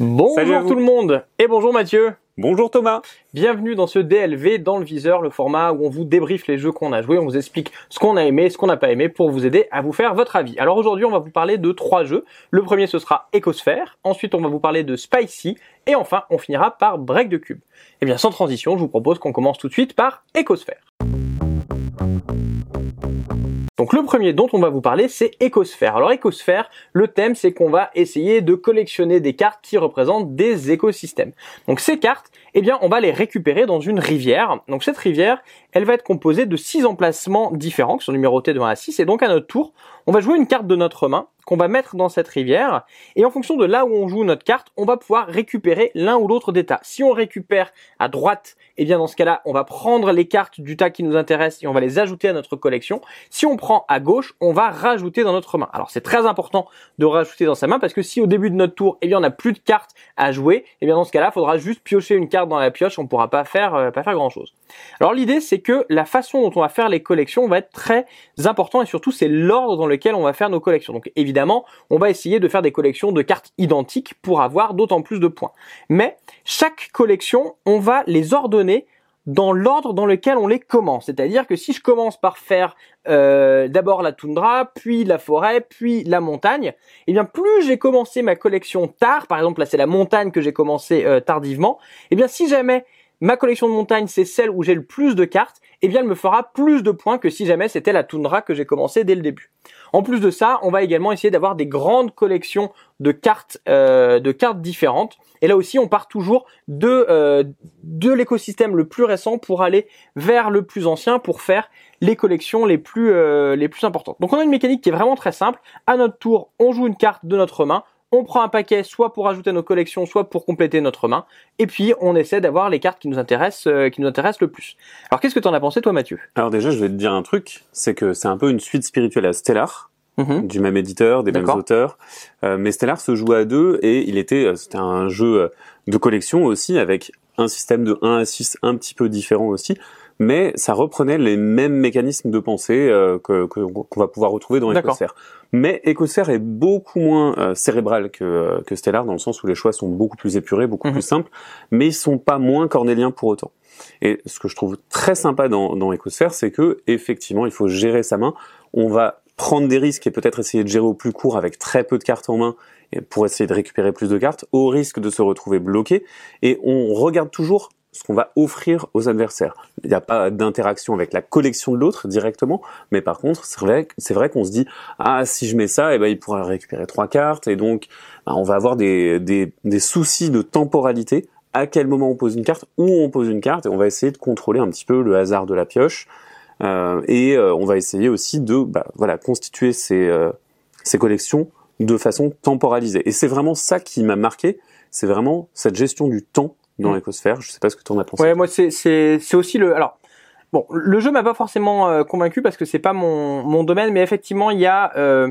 Bonjour tout le monde et bonjour Mathieu. Bonjour Thomas. Bienvenue dans ce DLV dans le viseur, le format où on vous débriefe les jeux qu'on a joués, on vous explique ce qu'on a aimé, ce qu'on n'a pas aimé pour vous aider à vous faire votre avis. Alors aujourd'hui, on va vous parler de trois jeux. Le premier, ce sera Ecosphere. Ensuite, on va vous parler de Spicy. Et enfin, on finira par Break de Cube. Et bien, sans transition, je vous propose qu'on commence tout de suite par Ecosphere. Donc le premier dont on va vous parler, c'est Écosphère. Alors Écosphère, le thème, c'est qu'on va essayer de collectionner des cartes qui représentent des écosystèmes. Donc ces cartes, eh bien, on va les récupérer dans une rivière. Donc cette rivière, elle va être composée de six emplacements différents qui sont numérotés de 1 à 6. Et donc à notre tour, on va jouer une carte de notre main qu'on va mettre dans cette rivière. Et en fonction de là où on joue notre carte, on va pouvoir récupérer l'un ou l'autre des tas. Si on récupère à droite, eh bien dans ce cas-là, on va prendre les cartes du tas qui nous intéressent et on va les ajouter à notre collection. Si on prend à gauche, on va rajouter dans notre main. Alors c'est très important de rajouter dans sa main parce que si au début de notre tour, eh bien on n'a plus de cartes à jouer, eh bien dans ce cas-là, il faudra juste piocher une carte dans la pioche, on pourra pas faire euh, pas faire grand-chose. Alors l'idée c'est que la façon dont on va faire les collections va être très important et surtout c'est l'ordre dans lequel on va faire nos collections. Donc évidemment, on va essayer de faire des collections de cartes identiques pour avoir d'autant plus de points. Mais chaque collection, on va les ordonner dans l'ordre dans lequel on les commence. C'est-à-dire que si je commence par faire euh, d'abord la toundra, puis la forêt, puis la montagne, eh bien plus j'ai commencé ma collection tard, par exemple là c'est la montagne que j'ai commencé euh, tardivement, eh bien si jamais ma collection de montagne c'est celle où j'ai le plus de cartes, eh bien elle me fera plus de points que si jamais c'était la toundra que j'ai commencé dès le début. En plus de ça, on va également essayer d'avoir des grandes collections de cartes, euh, de cartes différentes. Et là aussi, on part toujours de euh, de l'écosystème le plus récent pour aller vers le plus ancien pour faire les collections les plus euh, les plus importantes. Donc on a une mécanique qui est vraiment très simple. À notre tour, on joue une carte de notre main. On prend un paquet soit pour ajouter à nos collections, soit pour compléter notre main. Et puis on essaie d'avoir les cartes qui nous intéressent, euh, qui nous intéressent le plus. Alors qu'est-ce que t'en as pensé toi, Mathieu? Alors déjà, je vais te dire un truc, c'est que c'est un peu une suite spirituelle à Stellar, Mhm. du même éditeur, des mêmes auteurs. Euh, mais Stellar se joue à deux et il était, euh, c'était un jeu euh, de collection aussi avec un système de 1 à 6 un petit peu différent aussi. Mais ça reprenait les mêmes mécanismes de pensée euh, que qu'on va pouvoir retrouver dans. Ecosphere. Mais Ecosphere est beaucoup moins euh, cérébral que, euh, que Stellar dans le sens où les choix sont beaucoup plus épurés, beaucoup Mhm. plus simples, mais ils sont pas moins cornéliens pour autant. Et ce que je trouve très sympa dans, dans Ecosphere, c'est que effectivement, il faut gérer sa main. On va prendre des risques et peut-être essayer de gérer au plus court avec très peu de cartes en main pour essayer de récupérer plus de cartes, au risque de se retrouver bloqué. Et on regarde toujours ce qu'on va offrir aux adversaires. Il n'y a pas d'interaction avec la collection de l'autre directement, mais par contre, c'est vrai, vrai qu'on se dit ah si je mets ça, eh ben il pourra récupérer trois cartes et donc ben, on va avoir des, des, des soucis de temporalité. À quel moment on pose une carte, où on pose une carte, et on va essayer de contrôler un petit peu le hasard de la pioche. Euh, et euh, on va essayer aussi de bah, voilà constituer ces, euh, ces collections de façon temporalisée. Et c'est vraiment ça qui m'a marqué, c'est vraiment cette gestion du temps dans Mm. l'écosphère. Je sais pas ce que tu en as pensé. Ouais, moi c'est aussi le alors bon le jeu m'a pas forcément euh, convaincu parce que c'est pas mon mon domaine, mais effectivement il y a euh,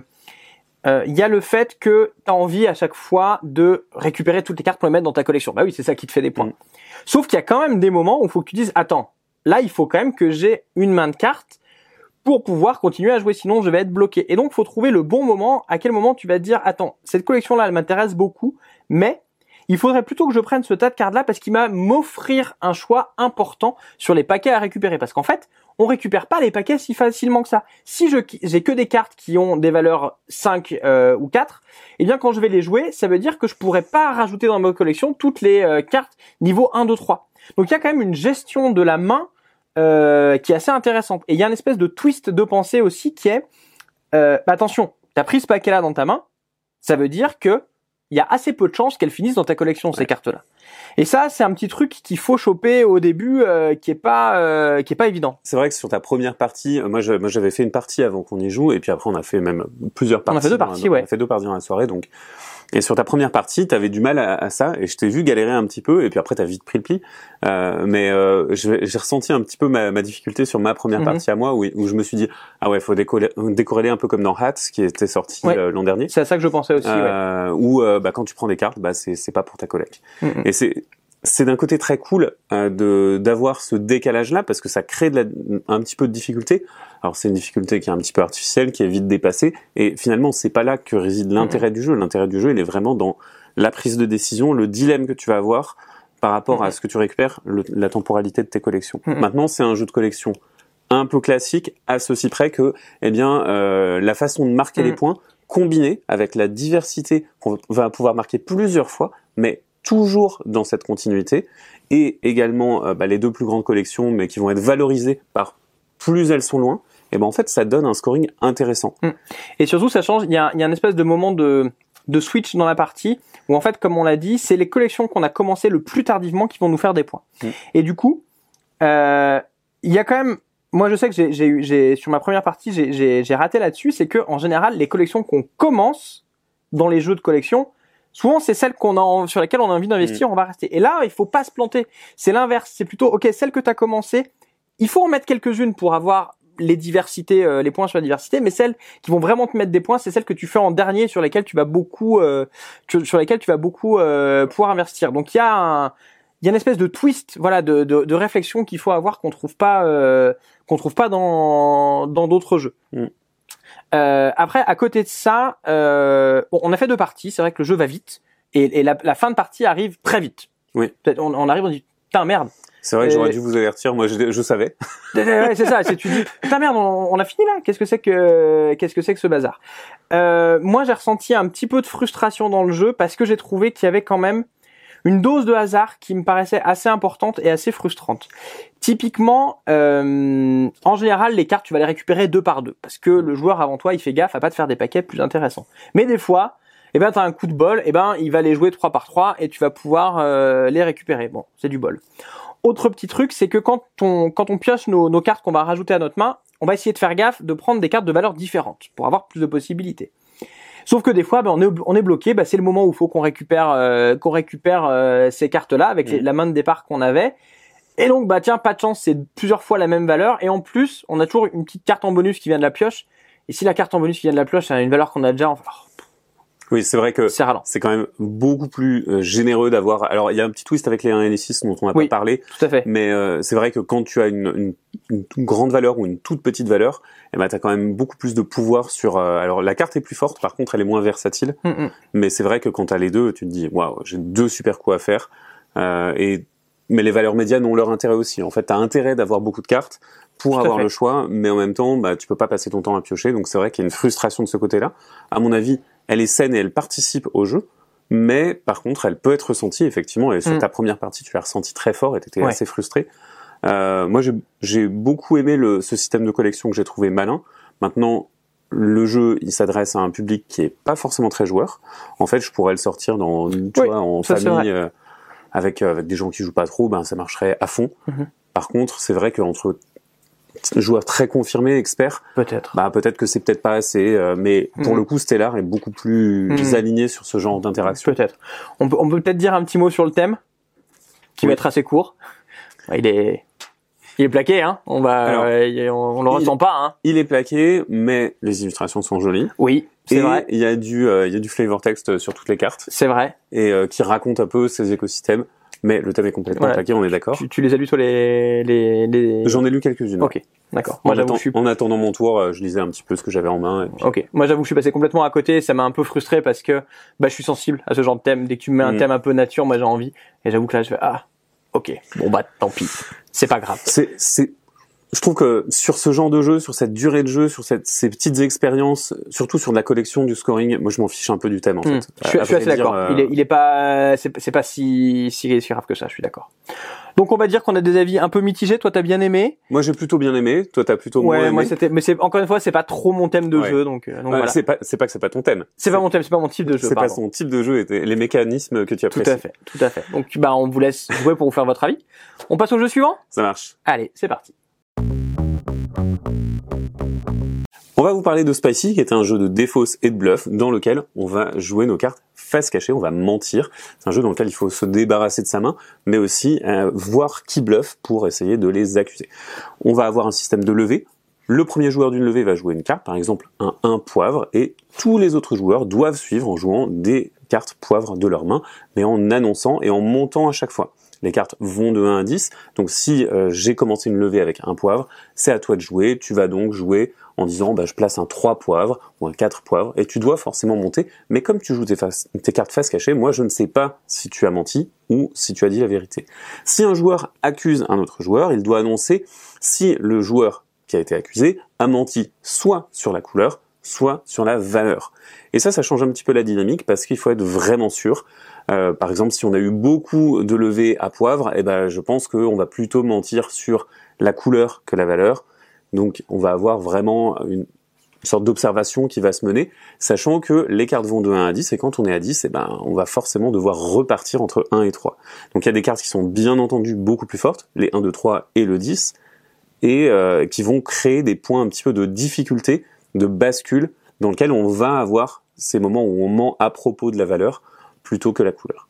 euh, il y a le fait que tu as envie à chaque fois de récupérer toutes les cartes pour les mettre dans ta collection. Bah oui, c'est ça qui te fait des points. Mm. Sauf qu'il y a quand même des moments où il faut que tu dises attends, là il faut quand même que j'ai une main de cartes pour pouvoir continuer à jouer, sinon je vais être bloqué. Et donc faut trouver le bon moment, à quel moment tu vas te dire attends, cette collection là elle m'intéresse beaucoup, mais il faudrait plutôt que je prenne ce tas de cartes là parce qu'il va m'offrir un choix important sur les paquets à récupérer. Parce qu'en fait, on récupère pas les paquets si facilement que ça. Si je j'ai que des cartes qui ont des valeurs 5 euh, ou 4, eh bien quand je vais les jouer, ça veut dire que je pourrais pas rajouter dans ma collection toutes les euh, cartes niveau 1, 2, 3. Donc il y a quand même une gestion de la main euh, qui est assez intéressante. Et il y a une espèce de twist de pensée aussi qui est euh, bah, attention, t'as pris ce paquet là dans ta main, ça veut dire que il y a assez peu de chances qu'elles finissent dans ta collection ces cartes-là. Et ça, c'est un petit truc qu'il faut choper au début, euh, qui est pas, euh, qui est pas évident. C'est vrai que sur ta première partie, euh, moi je- moi, j'avais fait une partie avant qu'on y joue, et puis après on a fait même plusieurs On a parties. fait deux parties, dans- ouais. On a fait deux parties dans la soirée, donc. Et sur ta première partie, t'avais du mal à, à ça, et je t'ai vu galérer un petit peu, et puis après t'as vite pris le pli. Euh, mais euh, j'ai ressenti un petit peu ma, ma difficulté sur ma première Mhm. partie à moi, où, où je me suis dit ah ouais, faut décoller- décorréler un peu comme dans Hats, qui était sorti Ouais. euh, l'an dernier. C'est à ça que je pensais aussi. ouais. euh, où euh, bah, quand tu prends des cartes, bah, c'est pas pour ta collègue. Mhm. Et c'est c'est d'un côté très cool euh, de d'avoir ce décalage là parce que ça crée de la, un petit peu de difficulté. Alors c'est une difficulté qui est un petit peu artificielle, qui est vite dépassée. Et finalement c'est pas là que réside l'intérêt du jeu. L'intérêt du jeu il est vraiment dans la prise de décision, le dilemme que tu vas avoir par rapport à Mhm. ce que tu récupères, le- la temporalité de tes collections. Mhm. Maintenant, c'est un jeu de collection un peu classique, à ceci près que, eh bien, euh, la façon de marquer les points, combinée avec la diversité qu'on va pouvoir marquer plusieurs fois, mais toujours dans cette continuité, et également euh, bah, les deux plus grandes collections, mais qui vont être valorisées par plus elles sont loin, et ben en fait, ça donne un scoring intéressant. Et surtout, ça change. Il y a, il y a un espèce de moment de, de switch dans la partie où en fait, comme on l'a dit, c'est les collections qu'on a commencé le plus tardivement qui vont nous faire des points. Mm. Et du coup, euh, il y a quand même. Moi, je sais que j'ai- j'ai sur ma première partie, j'ai raté là-dessus. C'est que en général, les collections qu'on commence dans les jeux de collection, souvent c'est celles qu'on a en- sur lesquelles on a envie d'investir, on va rester. Et là, il faut pas se planter. C'est l'inverse. C'est plutôt ok, celle que tu as commencé, il faut en mettre quelques-unes pour avoir les diversités, euh, les points sur la diversité, mais celles qui vont vraiment te mettre des points, c'est celles que tu fais en dernier sur lesquelles tu vas beaucoup, euh, tu- sur lesquelles tu vas beaucoup euh, pouvoir investir. Donc il y a un, il y a une espèce de twist, voilà, de, de, de réflexion qu'il faut avoir qu'on trouve pas, euh, qu'on trouve pas dans dans d'autres jeux. Mm. Euh, après, à côté de ça, euh, bon, on a fait deux parties. C'est vrai que le jeu va vite et, et la, la fin de partie arrive très vite. Oui. On, on arrive, on dit putain merde. C'est vrai que j'aurais dû vous avertir, moi je, je savais. Ouais, c'est ça. C'est tu dis putain merde, on, on a fini là. Qu'est-ce que c'est que qu'est-ce que c'est que ce bazar? Euh, Moi, j'ai ressenti un petit peu de frustration dans le jeu parce que j'ai trouvé qu'il y avait quand même une dose de hasard qui me paraissait assez importante et assez frustrante. Typiquement, euh, en général, les cartes, tu vas les récupérer deux par deux parce que le joueur avant toi, il fait gaffe à pas te faire des paquets plus intéressants. Mais des fois, eh ben, t'as un coup de bol, eh ben, il va les jouer trois par trois et tu vas pouvoir euh, les récupérer. Bon, c'est du bol. Autre petit truc, c'est que quand on, pioche nos, nos cartes qu'on va rajouter à notre main, on va essayer de faire gaffe de prendre des cartes de valeur différentes pour avoir plus de possibilités. Sauf que des fois, ben, on, est, on est bloqué. Ben, c'est le moment où il faut qu'on récupère, euh, qu'on récupère euh, ces cartes-là avec les- Mhm. la main de départ qu'on avait. Et donc, bah tiens, pas de chance, c'est plusieurs fois la même valeur. Et en plus, on a toujours une petite carte en bonus qui vient de la pioche. Et si la carte en bonus qui vient de la pioche, c'est une valeur qu'on a déjà, enfin, oh, Oui, c'est vrai que c'est quand même beaucoup plus euh, généreux d'avoir. Alors, il y a un petit twist avec les 1 et les 6 dont on n'a Oui. pas parlé, Tout à fait. mais euh, c'est vrai que quand tu as une, une, une grande valeur ou une toute petite valeur, eh ben, tu as quand même beaucoup plus de pouvoir sur... euh, alors, la carte est plus forte, par contre, elle est moins versatile, Mm, mm. mais c'est vrai que quand tu as les deux, tu te dis, waouh, j'ai deux super coups à faire. Euh, et Mais les valeurs médianes ont leur intérêt aussi. En fait, tu as intérêt d'avoir beaucoup de cartes pour Tout avoir le choix, mais en même temps, bah, tu peux pas passer ton temps à piocher, donc c'est vrai qu'il y a une frustration de ce côté-là. À mon avis, elle est saine et elle participe au jeu, mais par contre, elle peut être ressentie effectivement. Et sur Mm. ta première partie, tu l'as ressentie très fort et tu étais Ouais. assez frustré. Euh, moi, j'ai- j'ai beaucoup aimé le, ce système de collection que j'ai trouvé malin. Maintenant, le jeu, il s'adresse à un public qui est pas forcément très joueur. En fait, je pourrais le sortir dans, tu Oui, vois, en famille, euh, avec, euh, avec des gens qui jouent pas trop, ben ça marcherait à fond. Mhm. Par contre, c'est vrai qu'entre joueurs très confirmés, experts, Peut-être. bah peut-être que c'est peut-être pas assez, euh, mais pour Mhm. le coup, Stellar est beaucoup plus Mhm. aligné sur ce genre d'interaction. Peut-être. On peut, on peut peut-être dire un petit mot sur le thème, qui va être assez court. Il est, il est plaqué, hein. On va, Alors, euh, on, on le il- ressent pas, hein. Il est plaqué, mais les illustrations sont jolies. Oui, c'est vrai. il y a du, euh, il y a du flavor text sur toutes les cartes C'est vrai. et euh, qui raconte un peu ces écosystèmes. Mais le thème est complètement plaqué, on est d'accord. Tu, tu les as lus toi les, les, les... J'en ai lu quelques-unes. Ok, d'accord. En, Moi suis. en attendant mon tour, euh, je lisais un petit peu ce que j'avais en main. Et puis... Ok. Moi j'avoue, que je suis passé complètement à côté. Ça m'a un peu frustré parce que bah je suis sensible à ce genre de thème. Dès que tu me mets un Mm. thème un peu nature, moi j'ai envie. Et j'avoue que là je fais ah. Ok. Bon bah tant pis. C'est pas grave. C'est, c'est, je trouve que sur ce genre de jeu, sur cette durée de jeu, sur cette, ces petites expériences, surtout sur de la collection, du scoring, moi je m'en fiche un peu du thème en Hmm. fait. Je suis, À- je suis assez d'accord. euh, Il est, il est pas, c'est c'est pas si, si, si grave que ça. Je suis d'accord. Donc on va dire qu'on a des avis un peu mitigés. Toi t'as bien aimé? Moi j'ai plutôt bien aimé, toi t'as plutôt moins aimé. moi c'était, mais c'est encore une fois c'est pas trop mon thème de Ouais. jeu donc, euh, donc voilà. C'est pas, c'est pas que c'est pas ton thème. C'est pas mon thème, c'est pas mon type de jeu. C'est pas son type de jeu et les mécanismes que tu Tout apprécies. à fait, tout à fait. Donc bah on vous laisse jouer pour vous faire votre avis. On passe au jeu suivant? Ça marche. Allez, c'est parti. On va vous parler de Spicy, qui est un jeu de défausse et de bluff, dans lequel on va jouer nos cartes face cachée, on va mentir. C'est un jeu dans lequel il faut se débarrasser de sa main, mais aussi euh, voir qui bluffe pour essayer de les accuser. On va avoir un système de levée. Le premier joueur d'une levée va jouer une carte, par exemple un 1 poivre, et tous les autres joueurs doivent suivre en jouant des cartes poivre de leur main, mais en annonçant et en montant à chaque fois. Les cartes vont de 1 à 10. Donc si euh, j'ai commencé une levée avec un poivre, c'est à toi de jouer. Tu vas donc jouer en disant bah, je place un 3 poivres ou un 4 poivres et tu dois forcément monter. Mais comme tu joues tes, tes cartes face cachée, moi je ne sais pas si tu as menti ou si tu as dit la vérité. Si un joueur accuse un autre joueur, il doit annoncer si le joueur qui a été accusé a menti soit sur la couleur, soit sur la valeur. Et ça, ça change un petit peu la dynamique parce qu'il faut être vraiment sûr. Euh, par exemple, si on a eu beaucoup de levées à poivre, eh ben, je pense qu'on va plutôt mentir sur la couleur que la valeur. Donc, on va avoir vraiment une sorte d'observation qui va se mener, sachant que les cartes vont de 1 à 10, et quand on est à 10, eh ben, on va forcément devoir repartir entre 1 et 3. Donc il y a des cartes qui sont bien entendu beaucoup plus fortes, les 1, 2, 3 et le 10, et euh, qui vont créer des points un petit peu de difficulté, de bascule, dans lequel on va avoir ces moments où on ment à propos de la valeur plutôt que la couleur.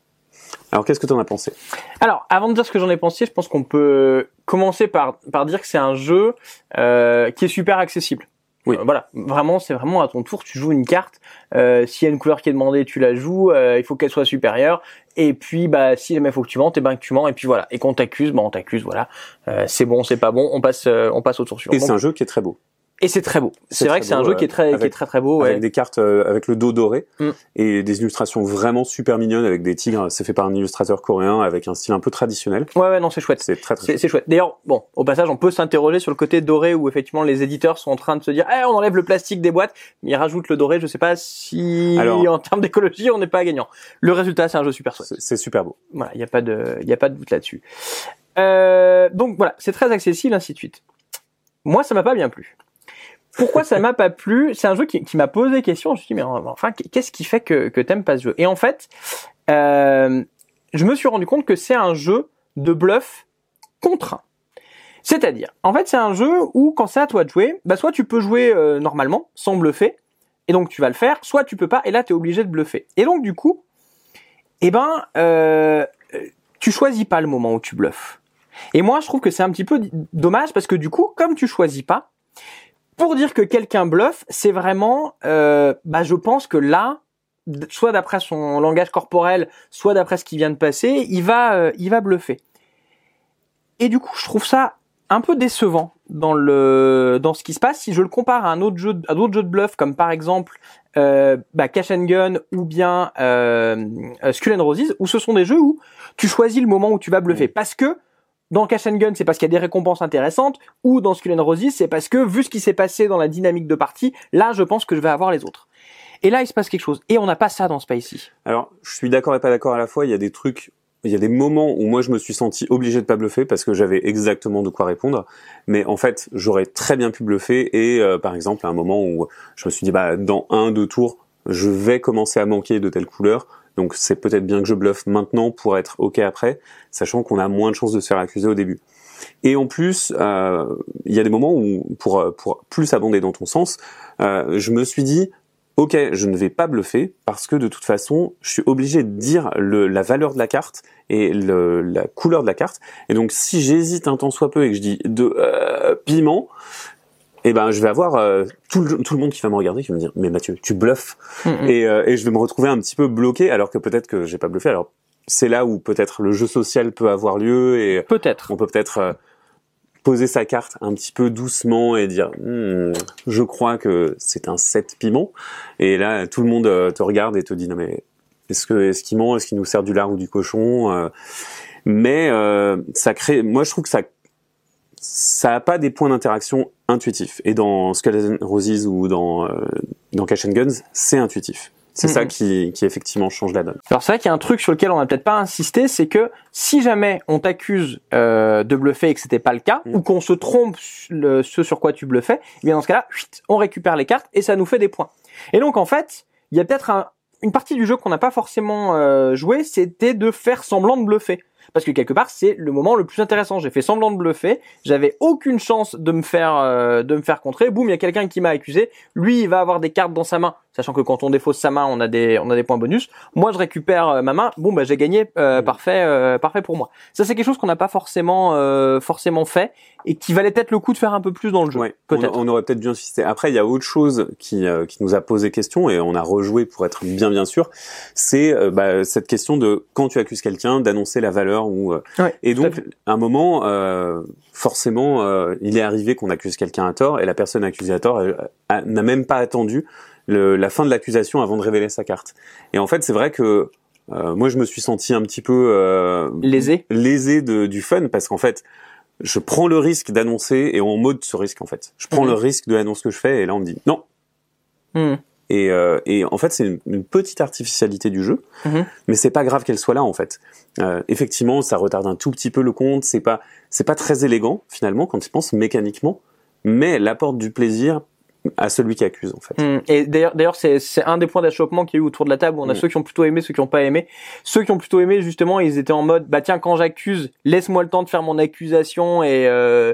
Alors qu'est-ce que tu en as pensé? Alors avant de dire ce que j'en ai pensé, je pense qu'on peut commencer par, par dire que c'est un jeu euh, qui est super accessible. Oui. Euh, voilà, vraiment, c'est vraiment à ton tour, tu joues une carte. Euh, S'il y a une couleur qui est demandée, tu la joues. Euh, il faut qu'elle soit supérieure. Et puis, bah, si il faut que tu mentes, et ben que tu mens. Et puis voilà. Et qu'on t'accuse, bah on t'accuse. Voilà, euh, c'est bon, c'est pas bon. On passe, euh, on passe au tour suivant. Et c'est un jeu qui est très beau. Et c'est très beau. C'est vrai que c'est un jeu qui est très, qui est avec- très très beau. Avec Ouais. des cartes euh, avec le dos doré Mm. et des illustrations vraiment super mignonnes avec des tigres. C'est fait par un illustrateur coréen avec un style un peu traditionnel. ouais, ouais, non, c'est chouette. C'est très très C'est chouette. c'est chouette. D'ailleurs, bon, au passage, on peut s'interroger sur le côté doré où effectivement les éditeurs sont en train de se dire, eh, on enlève le plastique des boîtes, mais ils rajoutent le doré. Je sais pas si, Alors- en termes d'écologie, on n'est pas gagnant. Le résultat, c'est un jeu super chouette. C'est- C'est super beau. Voilà, il n'y a pas de, il y a pas de doute là-dessus. Euh, donc voilà, c'est très accessible, ainsi de suite. Moi, ça m'a pas bien plu. Pourquoi ça m'a pas plu? C'est un jeu qui, m'a posé question. Je me suis dit, mais enfin, qu'est-ce qui fait que, que t'aimes pas ce jeu? Et en fait, euh, je me suis rendu compte que c'est un jeu de bluff contraint. C'est-à-dire, en fait, c'est un jeu où quand c'est à toi de jouer, bah soit tu peux jouer euh, normalement, sans bluffer, et donc tu vas le faire, soit tu peux pas, et là tu es obligé de bluffer. Et donc du coup, eh ben, euh, tu choisis pas le moment où tu bluffes. Et moi, je trouve que c'est un petit peu dommage parce que du coup, comme tu choisis pas, pour dire que quelqu'un bluffe, c'est vraiment, euh, bah, je pense que là, soit d'après son langage corporel, soit d'après ce qui vient de passer, il va, euh, il va bluffer. Et du coup, je trouve ça un peu décevant dans le dans ce qui se passe. Si je le compare à un autre jeu, à d'autres jeux de bluff, comme par exemple euh, bah, Cash and Gun ou bien euh, euh, Skull and Roses, où ce sont des jeux où tu choisis le moment où tu vas bluffer, parce que dans Cash and Gun, c'est parce qu'il y a des récompenses intéressantes, ou dans Skull and Roses, c'est parce que vu ce qui s'est passé dans la dynamique de partie, là, je pense que je vais avoir les autres. Et là, il se passe quelque chose. Et on n'a pas ça dans Spicy. Alors, je suis d'accord et pas d'accord à la fois. Il y a des trucs, il y a des moments où moi je me suis senti obligé de pas bluffer parce que j'avais exactement de quoi répondre. Mais en fait, j'aurais très bien pu bluffer. Et euh, par exemple, à un moment où je me suis dit, bah dans un deux tours, je vais commencer à manquer de telle couleur. Donc c'est peut-être bien que je bluffe maintenant pour être ok après, sachant qu'on a moins de chances de se faire accuser au début. Et en plus, euh, il y a des moments où, pour, pour plus abonder dans ton sens, euh, je me suis dit, ok, je ne vais pas bluffer parce que de toute façon, je suis obligé de dire le, la valeur de la carte et le, la couleur de la carte. Et donc, si j'hésite un temps soit peu et que je dis de euh, piment, eh ben, je vais avoir euh, tout, le, tout le monde qui va me regarder, qui va me dire, mais Mathieu, tu bluffes. Mhm. Et, euh, et je vais me retrouver un petit peu bloqué, alors que peut-être que j'ai pas bluffé. Alors, c'est là où peut-être le jeu social peut avoir lieu et Peut-être. on peut peut-être euh, poser sa carte un petit peu doucement et dire Hmm, je crois que c'est un 7 piment et là tout le monde euh, te regarde et te dit non mais est-ce que est-ce qu'il ment? Est-ce qu'il nous sert du lard ou du cochon Euh, mais euh, ça crée moi je trouve que ça ça a pas des points d'interaction intuitifs et dans Skull and Roses ou dans euh, dans Cash and Guns c'est intuitif c'est ça Mhm. qui qui effectivement change la donne Alors c'est vrai qu'il y a un truc sur lequel on n'a peut-être pas insisté, c'est que si jamais on t'accuse euh, de bluffer et que c'était pas le cas, Mm. ou qu'on se trompe le, ce sur quoi tu bluffais, eh bien dans ce cas-là, on récupère les cartes et ça nous fait des points. Et donc en fait, il y a peut-être un- une partie du jeu qu'on n'a pas forcément euh, joué, c'était de faire semblant de bluffer. Parce que quelque part, c'est le moment le plus intéressant. J'ai fait semblant de bluffer, j'avais aucune chance de me faire euh, de me faire contrer. Boum, il y a quelqu'un qui m'a accusé. Lui, il va avoir des cartes dans sa main, sachant que quand on défausse sa main, on a des on a des points bonus. Moi, je récupère euh, ma main. Bon, bah j'ai gagné, euh, Mm. parfait, euh, parfait pour moi. Ça, c'est quelque chose qu'on n'a pas forcément euh, forcément fait et qui valait peut-être le coup de faire un peu plus dans le jeu. Ouais, on, peut-être. on aurait peut-être dû insister. Après, il y a autre chose qui, euh, qui nous a posé question et on a rejoué pour être bien bien sûr. C'est bah, cette question de quand tu accuses quelqu'un d'annoncer la valeur l'heure ou euh, Ouais, et donc à un moment euh, forcément euh, il est arrivé qu'on accuse quelqu'un à tort et la personne accusée à tort n'a même pas attendu le- la fin de l'accusation avant de révéler sa carte et en fait c'est vrai que euh, moi je me suis senti un petit peu Lésé. lésé de, du fun parce qu'en fait je prends le risque d'annoncer et on mode ce risque en fait je prends Mhm. le risque de l'annonce que je fais et là on me dit non Hmm. Et, euh, et en fait, c'est une, une petite artificialité du jeu, Mhm. mais c'est pas grave qu'elle soit là en fait. Euh, effectivement, ça retarde un tout petit peu le compte. C'est pas, c'est pas très élégant finalement quand tu penses mécaniquement, mais elle apporte du plaisir à celui qui accuse en fait. Hmm. Et d'ailleurs, d'ailleurs, c'est c'est un des points d'achoppement qu'il y a eu autour de la table. Où on a Mm. ceux qui ont plutôt aimé, ceux qui ont pas aimé. Ceux qui ont plutôt aimé, justement, ils étaient en mode, bah tiens, quand j'accuse, laisse-moi le temps de faire mon accusation et euh,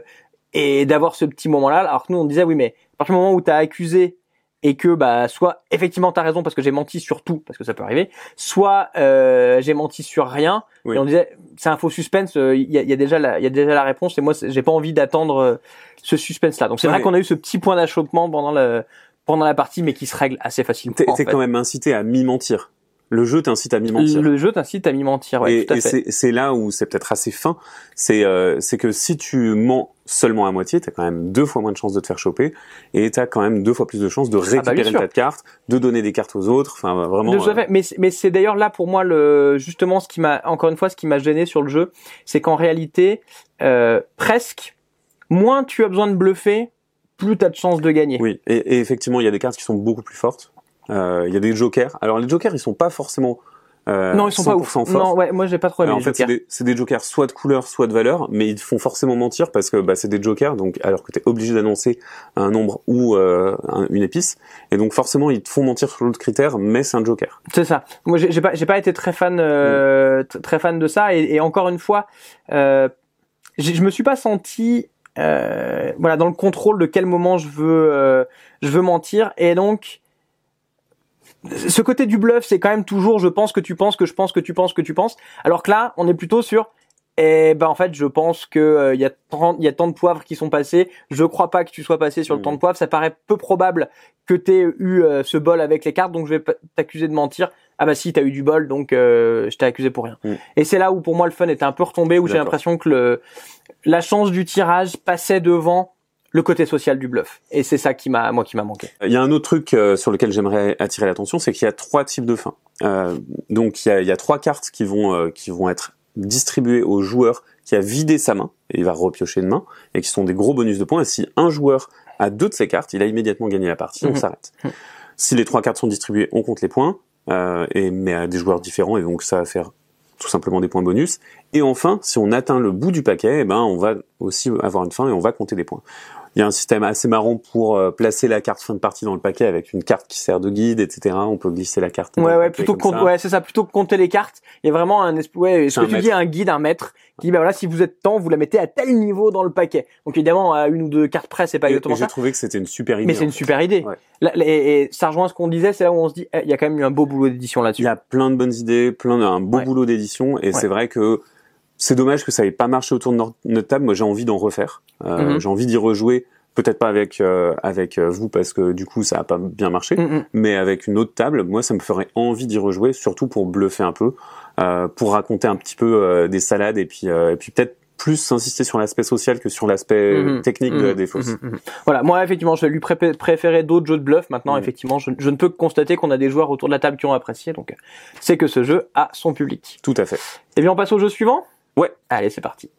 et d'avoir ce petit moment-là. Alors que nous, on disait oui, mais à partir du moment où t'as accusé et que bah soit effectivement t'as raison parce que j'ai menti sur tout parce que ça peut arriver, soit euh, j'ai menti sur rien. Oui. Et on disait c'est un faux suspense. euh, Il y, a, y a déjà la il y a déjà la réponse et moi j'ai pas envie d'attendre euh, ce suspense-là. Donc c'est Ouais. vrai qu'on a eu ce petit point d'achoppement pendant le pendant la partie, mais qui se règle assez facilement. T'es quand même incité à mi mentir. Le jeu t'incite à mi mentir. Le jeu t'incite à m'y mentir, ouais, et tout à et fait. c'est c'est là où c'est peut-être assez fin. C'est euh, c'est que si tu mens seulement à moitié, t'as quand même deux fois moins de chances de te faire choper et t'as quand même deux fois plus de chances de Ah bah, bien récupérer sûr. ta carte, de donner des cartes aux autres. Enfin vraiment. Euh. Mais, c'est- mais c'est d'ailleurs là pour moi le justement ce qui m'a encore une fois ce qui m'a gêné sur le jeu, c'est qu'en réalité euh, presque moins tu as besoin de bluffer, plus tu as de chances de gagner. Oui, et, et effectivement, il y a des cartes qui sont beaucoup plus fortes. Euh, Il y a des jokers. Alors les jokers, ils sont pas forcément euh, non, ils sont pas ouf. 100% forts. Non, ouais, moi j'ai pas trop aimé Alors, en fait, c'est jokers. des, jokers soit de couleur, soit de valeur, mais ils te font forcément mentir parce que bah, c'est des jokers, donc alors que tu es obligé d'annoncer un nombre ou euh, un- une épice, et donc forcément ils te font mentir sur l'autre critère, mais c'est un joker. C'est ça. Moi, j'ai pas, j'ai pas été très fan, euh, t- très fan de ça. Et, et encore une fois, euh, je me suis pas senti, euh, voilà, dans le contrôle de quel moment je veux, euh, je veux mentir. Et donc, ce côté du bluff, c'est quand même toujours, je pense que tu penses, que je pense, que tu penses, que tu penses. Alors que là, on est plutôt sur, eh ben en fait, je pense que euh, il y a 30, il y a tant de poivres qui sont passés. Je crois pas que tu sois passé sur le temps de poivre. Ça paraît peu probable que t'aies eu euh, ce bol avec les cartes, donc je vais t'accuser de mentir. Ah bah si, t'as eu du bol, donc euh, je t'ai accusé pour rien. Et c'est là où pour moi le fun était un peu retombé, où j'ai l'impression que le la chance du tirage passait devant le côté social du bluff. Et c'est ça qui m'a moi qui m'a manqué. Il y a un autre truc euh, sur lequel j'aimerais attirer l'attention, c'est qu'il y a trois types de fins. Euh, donc il y a, il y a trois cartes qui vont euh, qui vont être distribuées au joueur qui a vidé sa main et il va repiocher une main et qui sont des gros bonus de points. Et si un joueur a deux de ces cartes, il a immédiatement gagné la partie. On Mhm. s'arrête. Si les trois cartes sont distribuées, on compte les points, euh, et mais à des joueurs différents et donc ça va faire tout simplement des points bonus. Et enfin, si on atteint le bout du paquet, eh ben on va aussi avoir une fin et on va compter des points. Il y a un système assez marrant pour euh, placer la carte fin de partie dans le paquet avec une carte qui sert de guide, etc. On peut glisser la carte. Ouais ouais, plutôt compte- ouais, c'est ça, plutôt que compter les cartes, il y a vraiment un ouais, ce que tu maître. dis un guide, un maître qui dit bah voilà, si vous êtes temps, vous la mettez à tel niveau dans le paquet. Donc évidemment à une ou deux cartes près, c'est pas Et- exactement et j'ai ça. trouvé que c'était une super idée. Mais c'est une fait. super idée. Ouais. Là, et, et ça rejoint ce qu'on disait, c'est là où on se dit, eh, il y a quand même eu un beau boulot d'édition Il là-dessus. y a plein de bonnes idées, plein d'un beau Ouais. boulot d'édition, et c'est vrai que c'est dommage que ça ait pas marché autour de notre table. Moi, j'ai envie d'en refaire. Euh, Mhm. J'ai envie d'y rejouer. Peut-être pas avec euh, avec euh, vous parce que du coup ça a pas bien marché, mm. mais avec une autre table, moi ça me ferait envie d'y rejouer, surtout pour bluffer un peu, euh, pour raconter un petit peu euh, des salades et puis euh, et puis peut-être plus insister sur l'aspect social que sur l'aspect Mhm. technique de la Mhm. défausse. Mhm. Mhm. Voilà, moi effectivement, je vais lui pré- préférer d'autres jeux de bluff. Maintenant, Mhm. effectivement, je, je ne peux que constater qu'on a des joueurs autour de la table qui ont apprécié. Donc, c'est que ce jeu a son public. Tout à fait. Et bien, on passe au jeu suivant Ouais. Allez, c'est parti.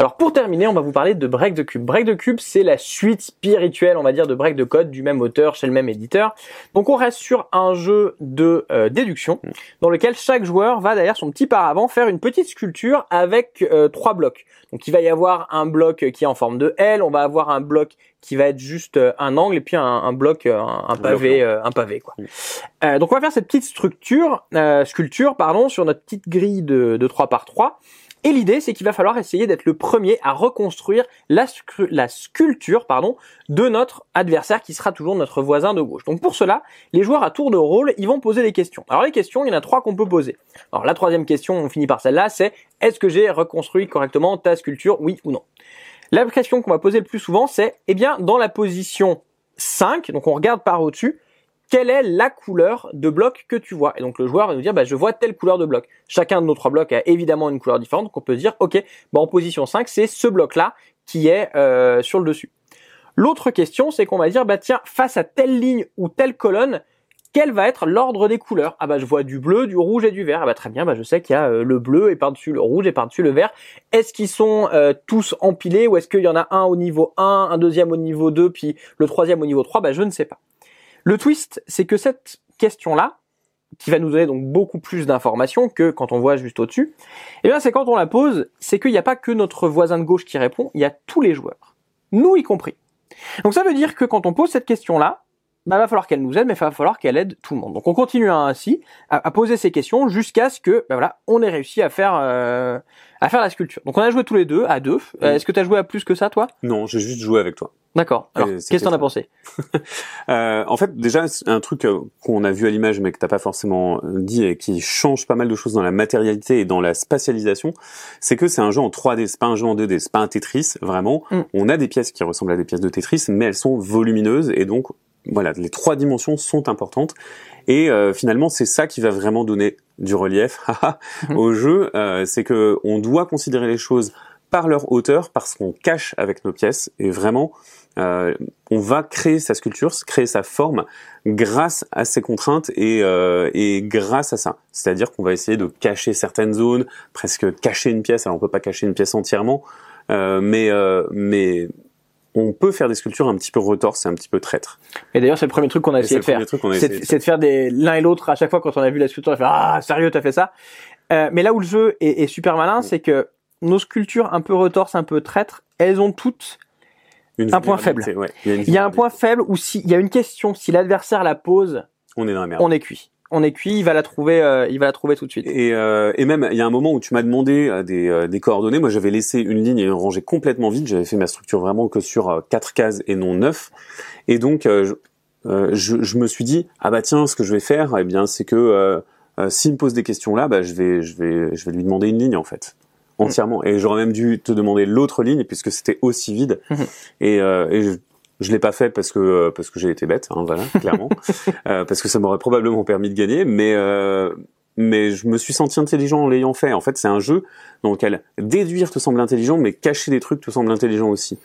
Alors pour terminer, on va vous parler de Break the Cube. Break the Cube, c'est la suite spirituelle, on va dire, de Break the Code du même auteur chez le même éditeur. Donc on reste sur un jeu de euh, déduction dans lequel chaque joueur va derrière son petit paravent faire une petite sculpture avec euh, trois blocs. Donc il va y avoir un bloc qui est en forme de L, on va avoir un bloc qui va être juste euh, un angle et puis un, un bloc, un, un pavé, euh, un pavé quoi. Euh, donc on va faire cette petite structure, euh, sculpture pardon, sur notre petite grille de, de 3 par 3 et l'idée, c'est qu'il va falloir essayer d'être le premier à reconstruire la, sculpture pardon, de notre adversaire qui sera toujours notre voisin de gauche. Donc pour cela, les joueurs à tour de rôle, ils vont poser des questions. Alors les questions, il y en a trois qu'on peut poser. Alors la troisième question, on finit par celle-là, c'est est-ce que j'ai reconstruit correctement ta sculpture, oui ou non? La question qu'on va poser le plus souvent, c'est, eh bien, dans la position 5, donc on regarde par au-dessus, quelle est la couleur de bloc que tu vois. Et donc le joueur va nous dire, bah, je vois telle couleur de bloc. Chacun de nos trois blocs a évidemment une couleur différente, donc on peut dire, ok, bah, en position 5, c'est ce bloc-là qui est euh, sur le dessus. L'autre question, c'est qu'on va dire, bah tiens, face à telle ligne ou telle colonne, quel va être l'ordre des couleurs? Ah bah je vois du bleu, du rouge et du vert. Ah bah très bien, bah je sais qu'il y a euh, le bleu et par-dessus le rouge et par-dessus le vert. Est-ce qu'ils sont euh, tous empilés ou est-ce qu'il y en a un au niveau 1, un deuxième au niveau 2, puis le troisième au niveau 3 Bah je ne sais pas. Le twist, c'est que cette question-là, qui va nous donner donc beaucoup plus d'informations que quand on voit juste au-dessus, eh bien c'est quand on la pose, c'est qu'il n'y a pas que notre voisin de gauche qui répond, il y a tous les joueurs, nous y compris. Donc ça veut dire que quand on pose cette question-là, bah, va falloir qu'elle nous aide, mais il va falloir qu'elle aide tout le monde. Donc on continue ainsi à, poser ces questions jusqu'à ce que, bah, voilà, on ait réussi à faire euh, à faire la sculpture. Donc on a joué tous les deux à deux. Euh, est-ce que tu as joué à plus que ça, toi? Non, j'ai juste joué avec toi. D'accord. Alors, qu'est-ce que t'en as pensé? Euh, En fait, déjà, un truc euh, qu'on a vu à l'image, mais que t'as pas forcément dit et qui change pas mal de choses dans la matérialité et dans la spatialisation, c'est que c'est un jeu en 3D, c'est pas un jeu en 2D, c'est pas un Tetris, vraiment. Mm. On a des pièces qui ressemblent à des pièces de Tetris, mais elles sont volumineuses et donc voilà, les trois dimensions sont importantes. Et euh, finalement, c'est ça qui va vraiment donner du relief au jeu. Euh, c'est que on doit considérer les choses par leur hauteur, parce qu'on cache avec nos pièces. Et vraiment, euh, on va créer sa sculpture, créer sa forme grâce à ces contraintes et, et grâce à ça. C'est-à-dire qu'on va essayer de cacher certaines zones, presque cacher une pièce. Alors on peut pas cacher une pièce entièrement, mais mais on peut faire des sculptures un petit peu retorses et un petit peu traîtres. Et d'ailleurs, c'est le premier truc qu'on a essayé de faire. C'est de faire des l'un et l'autre à chaque fois quand on a vu la sculpture, on a fait ah sérieux t'as fait ça? Euh, mais là où le jeu est, super malin, c'est que nos sculptures un peu retorses, un peu traîtres, elles ont toutes un point faible. il y a, un point faible où s'il y a une question, si l'adversaire la pose, on est dans la merde. On est cuit on est cuit, il va la trouver, euh, il va la trouver tout de suite. Et, euh, et même, il y a un moment où tu m'as demandé euh, des, des, coordonnées. Moi, j'avais laissé une ligne et une rangée complètement vide. J'avais fait ma structure vraiment que sur quatre cases et non neuf. Et donc, je, je, me suis dit, ah bah tiens, ce que je vais faire, eh bien, c'est que s'il me pose des questions là, bah je vais, je vais, je vais lui demander une ligne en fait entièrement. Et j'aurais même dû te demander l'autre ligne puisque c'était aussi vide. Mhm. et, et je, je l'ai pas fait parce que euh, parce que j'ai été bête, hein, voilà, clairement, euh, parce que ça m'aurait probablement permis de gagner, mais euh, mais je me suis senti intelligent en l'ayant fait. En fait, c'est un jeu dans lequel déduire te semble intelligent, mais cacher des trucs te semble intelligent aussi.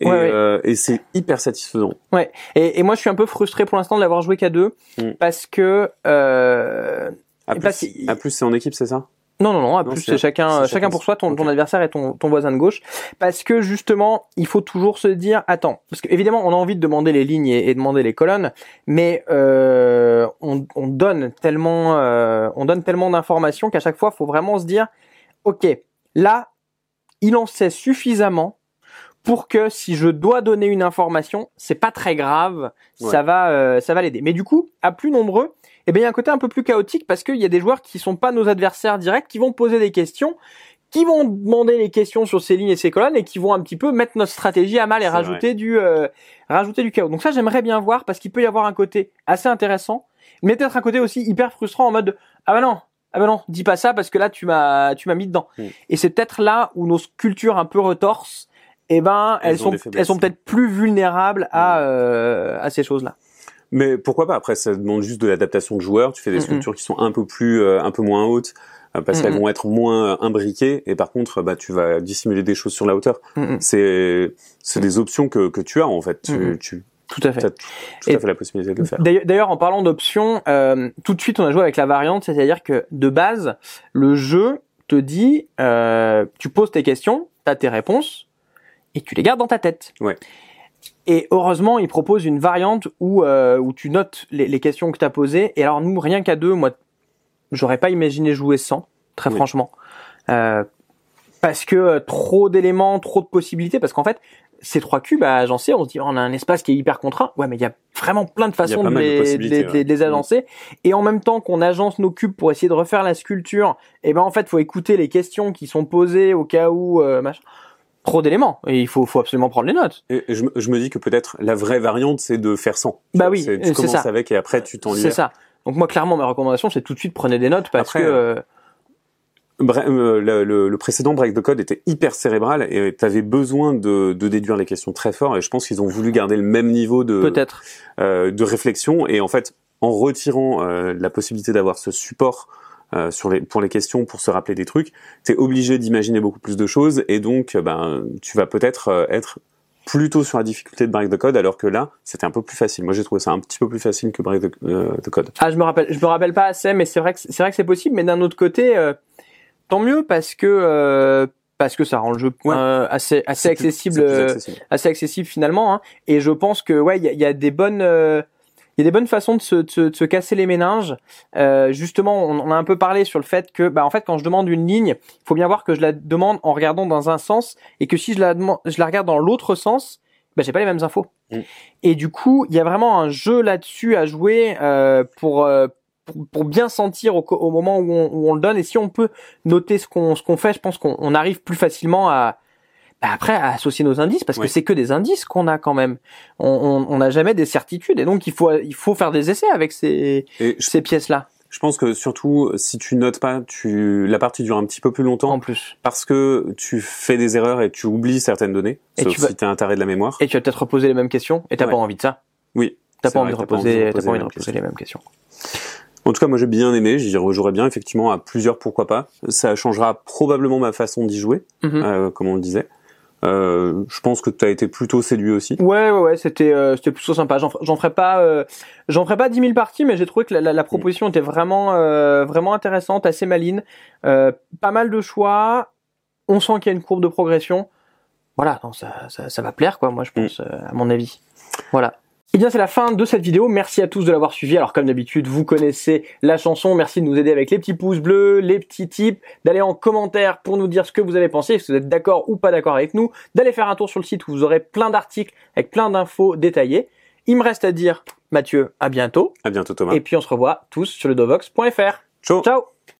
Et, euh, et c'est hyper satisfaisant. Ouais. Et, et, moi, je suis un peu frustré pour l'instant de l'avoir joué qu'à deux, mm. parce que. Euh, à plus, à plus c'est en équipe, c'est ça? Non, non, non. À plus, c'est chacun, chacun pour soi, ton, ton adversaire et ton, ton voisin de gauche, parce que justement, il faut toujours se dire, attends, parce qu'évidemment, on a envie de demander les lignes et, demander les colonnes, mais euh, on, on, donne tellement, euh, on donne tellement d'informations qu'à chaque fois, il faut vraiment se dire, ok, là, il en sait suffisamment pour que si je dois donner une information, c'est pas très grave, ça va, euh, ça va l'aider. Mais du coup, à plus nombreux, eh bien, il y a un côté un peu plus chaotique parce qu'il y a des joueurs qui sont pas nos adversaires directs, qui vont poser des questions, qui vont demander les questions sur ces lignes et ces colonnes et qui vont un petit peu mettre notre stratégie à mal et rajouter du, euh, rajouter du chaos. Donc ça, j'aimerais bien voir parce qu'il peut y avoir un côté assez intéressant, mais peut-être un côté aussi hyper frustrant en mode ah bah non, ah bah non, dis pas ça parce que là tu m'as, tu m'as mis dedans. Mm. Et c'est peut-être là où nos sculptures un peu retorses, eh ben elles, sont, elles sont peut-être plus vulnérables à, mm. euh, à ces choses-là. Mais pourquoi pas? Après, ça demande juste de l'adaptation de joueurs. Tu fais des sculptures qui sont un peu plus, euh, un peu moins hautes euh, parce qu'elles vont être moins imbriquées et par contre, bah, tu vas dissimuler des choses sur la hauteur. C'est, c'est des options que, que tu as en fait. Tu, tu tout à fait. tout à fait la possibilité de le faire. D'ailleurs, en parlant d'options, euh, tout de suite, on a joué avec la variante, c'est-à-dire que de base, le jeu te dit, euh, tu poses tes questions, tu as tes réponses, et tu les gardes dans ta tête. Ouais. Et heureusement, il propose une variante où, euh, où tu notes les, les questions que tu as posées. Et alors nous, rien qu'à deux, moi, j'aurais pas imaginé jouer sans, très franchement. Euh, parce que euh, trop d'éléments, trop de possibilités. Parce qu'en fait, ces trois cubes à agencer, on se dit on a un espace qui est hyper contraint. Ouais, mais il y a vraiment plein de façons de les, de, les, agencer. Et en même temps qu'on agence nos cubes pour essayer de refaire la sculpture, et eh ben en fait, faut écouter les questions qui sont posées au cas où euh, machin trop d'éléments et il faut, faut absolument prendre les notes. Et je, je me dis que peut-être la vraie variante c'est de faire sans. Bah oui, tu commences ça. avec et après tu t'en C'est ça. Donc moi clairement ma recommandation c'est tout de suite prenez des notes parce que euh, le, le, le, précédent break the code était hyper cérébral et tu avais besoin de, de, déduire les questions très fort et je pense qu'ils ont voulu garder le même niveau de peut-être euh, de réflexion et en fait en retirant euh, la possibilité d'avoir ce support euh, sur les, pour les questions, pour se rappeler des trucs, tu es obligé d'imaginer beaucoup plus de choses et donc ben tu vas peut-être euh, être plutôt sur la difficulté de break the code alors que là c'était un peu plus facile. Moi j'ai trouvé ça un petit peu plus facile que break the, euh, code. Ah je me rappelle, je me rappelle pas assez, mais c'est vrai que c'est vrai que c'est possible. Mais d'un autre côté, tant mieux parce que parce que ça rend le jeu assez assez accessible, assez accessible finalement. Hein. Et je pense que ouais il y a, y a, des bonnes il y a des bonnes façons de se, de se, casser les méninges. Euh, justement, on, a un peu parlé sur le fait que, bah, en fait, quand je demande une ligne, il faut bien voir que je la demande en regardant dans un sens et que si je la, je la regarde dans l'autre sens, bah, j'ai pas les mêmes infos. Mm. Et du coup, il y a vraiment un jeu là-dessus à jouer euh, pour, euh, pour, pour bien sentir au, au moment où on, où on, le donne. Et si on peut noter ce qu'on ce qu'on fait, je pense qu'on arrive plus facilement à bah, après à associer nos indices parce que c'est que des indices qu'on a quand même. On n'a jamais des certitudes et donc il faut il faut faire des essais avec ces ces pièces là. Je pense que surtout si tu notes pas, tu la partie dure un petit peu plus longtemps. En plus. Parce que tu fais des erreurs et tu oublies certaines données. Et sauf tu si t'as un taré de la mémoire. Et tu vas peut-être reposer les mêmes questions et t'as pas envie de ça. Oui. T'as pas, envie de reposer, t'as pas envie de reposer les mêmes questions. En tout cas, moi j'ai bien aimé, j'y rejouerai bien effectivement à plusieurs, pourquoi pas. Ça changera probablement ma façon d'y jouer, mm-hmm. euh, comme on le disait. Euh, je pense que tu as été plutôt séduit aussi. Ouais, ouais, ouais, c'était euh, c'était plutôt sympa. J'en ferai pas euh, j'en ferai pas 10 000 parties, mais j'ai trouvé que la, la, proposition était vraiment euh, vraiment intéressante, assez maline, euh, pas mal de choix. On sent qu'il y a une courbe de progression. Voilà, non, ça, ça, ça va plaire quoi, moi je pense, mm. à mon avis. Voilà. Et eh bien c'est la fin de cette vidéo, merci à tous de l'avoir suivi. Alors comme d'habitude, vous connaissez la chanson, merci de nous aider avec les petits pouces bleus, les petits tips, d'aller en commentaire pour nous dire ce que vous avez pensé, si vous êtes d'accord ou pas d'accord avec nous, d'aller faire un tour sur le site où vous aurez plein d'articles avec plein d'infos détaillées. Il me reste à dire, Mathieu, à bientôt. À bientôt Thomas. Et puis on se revoit tous sur le dovox.fr. Ciao. Ciao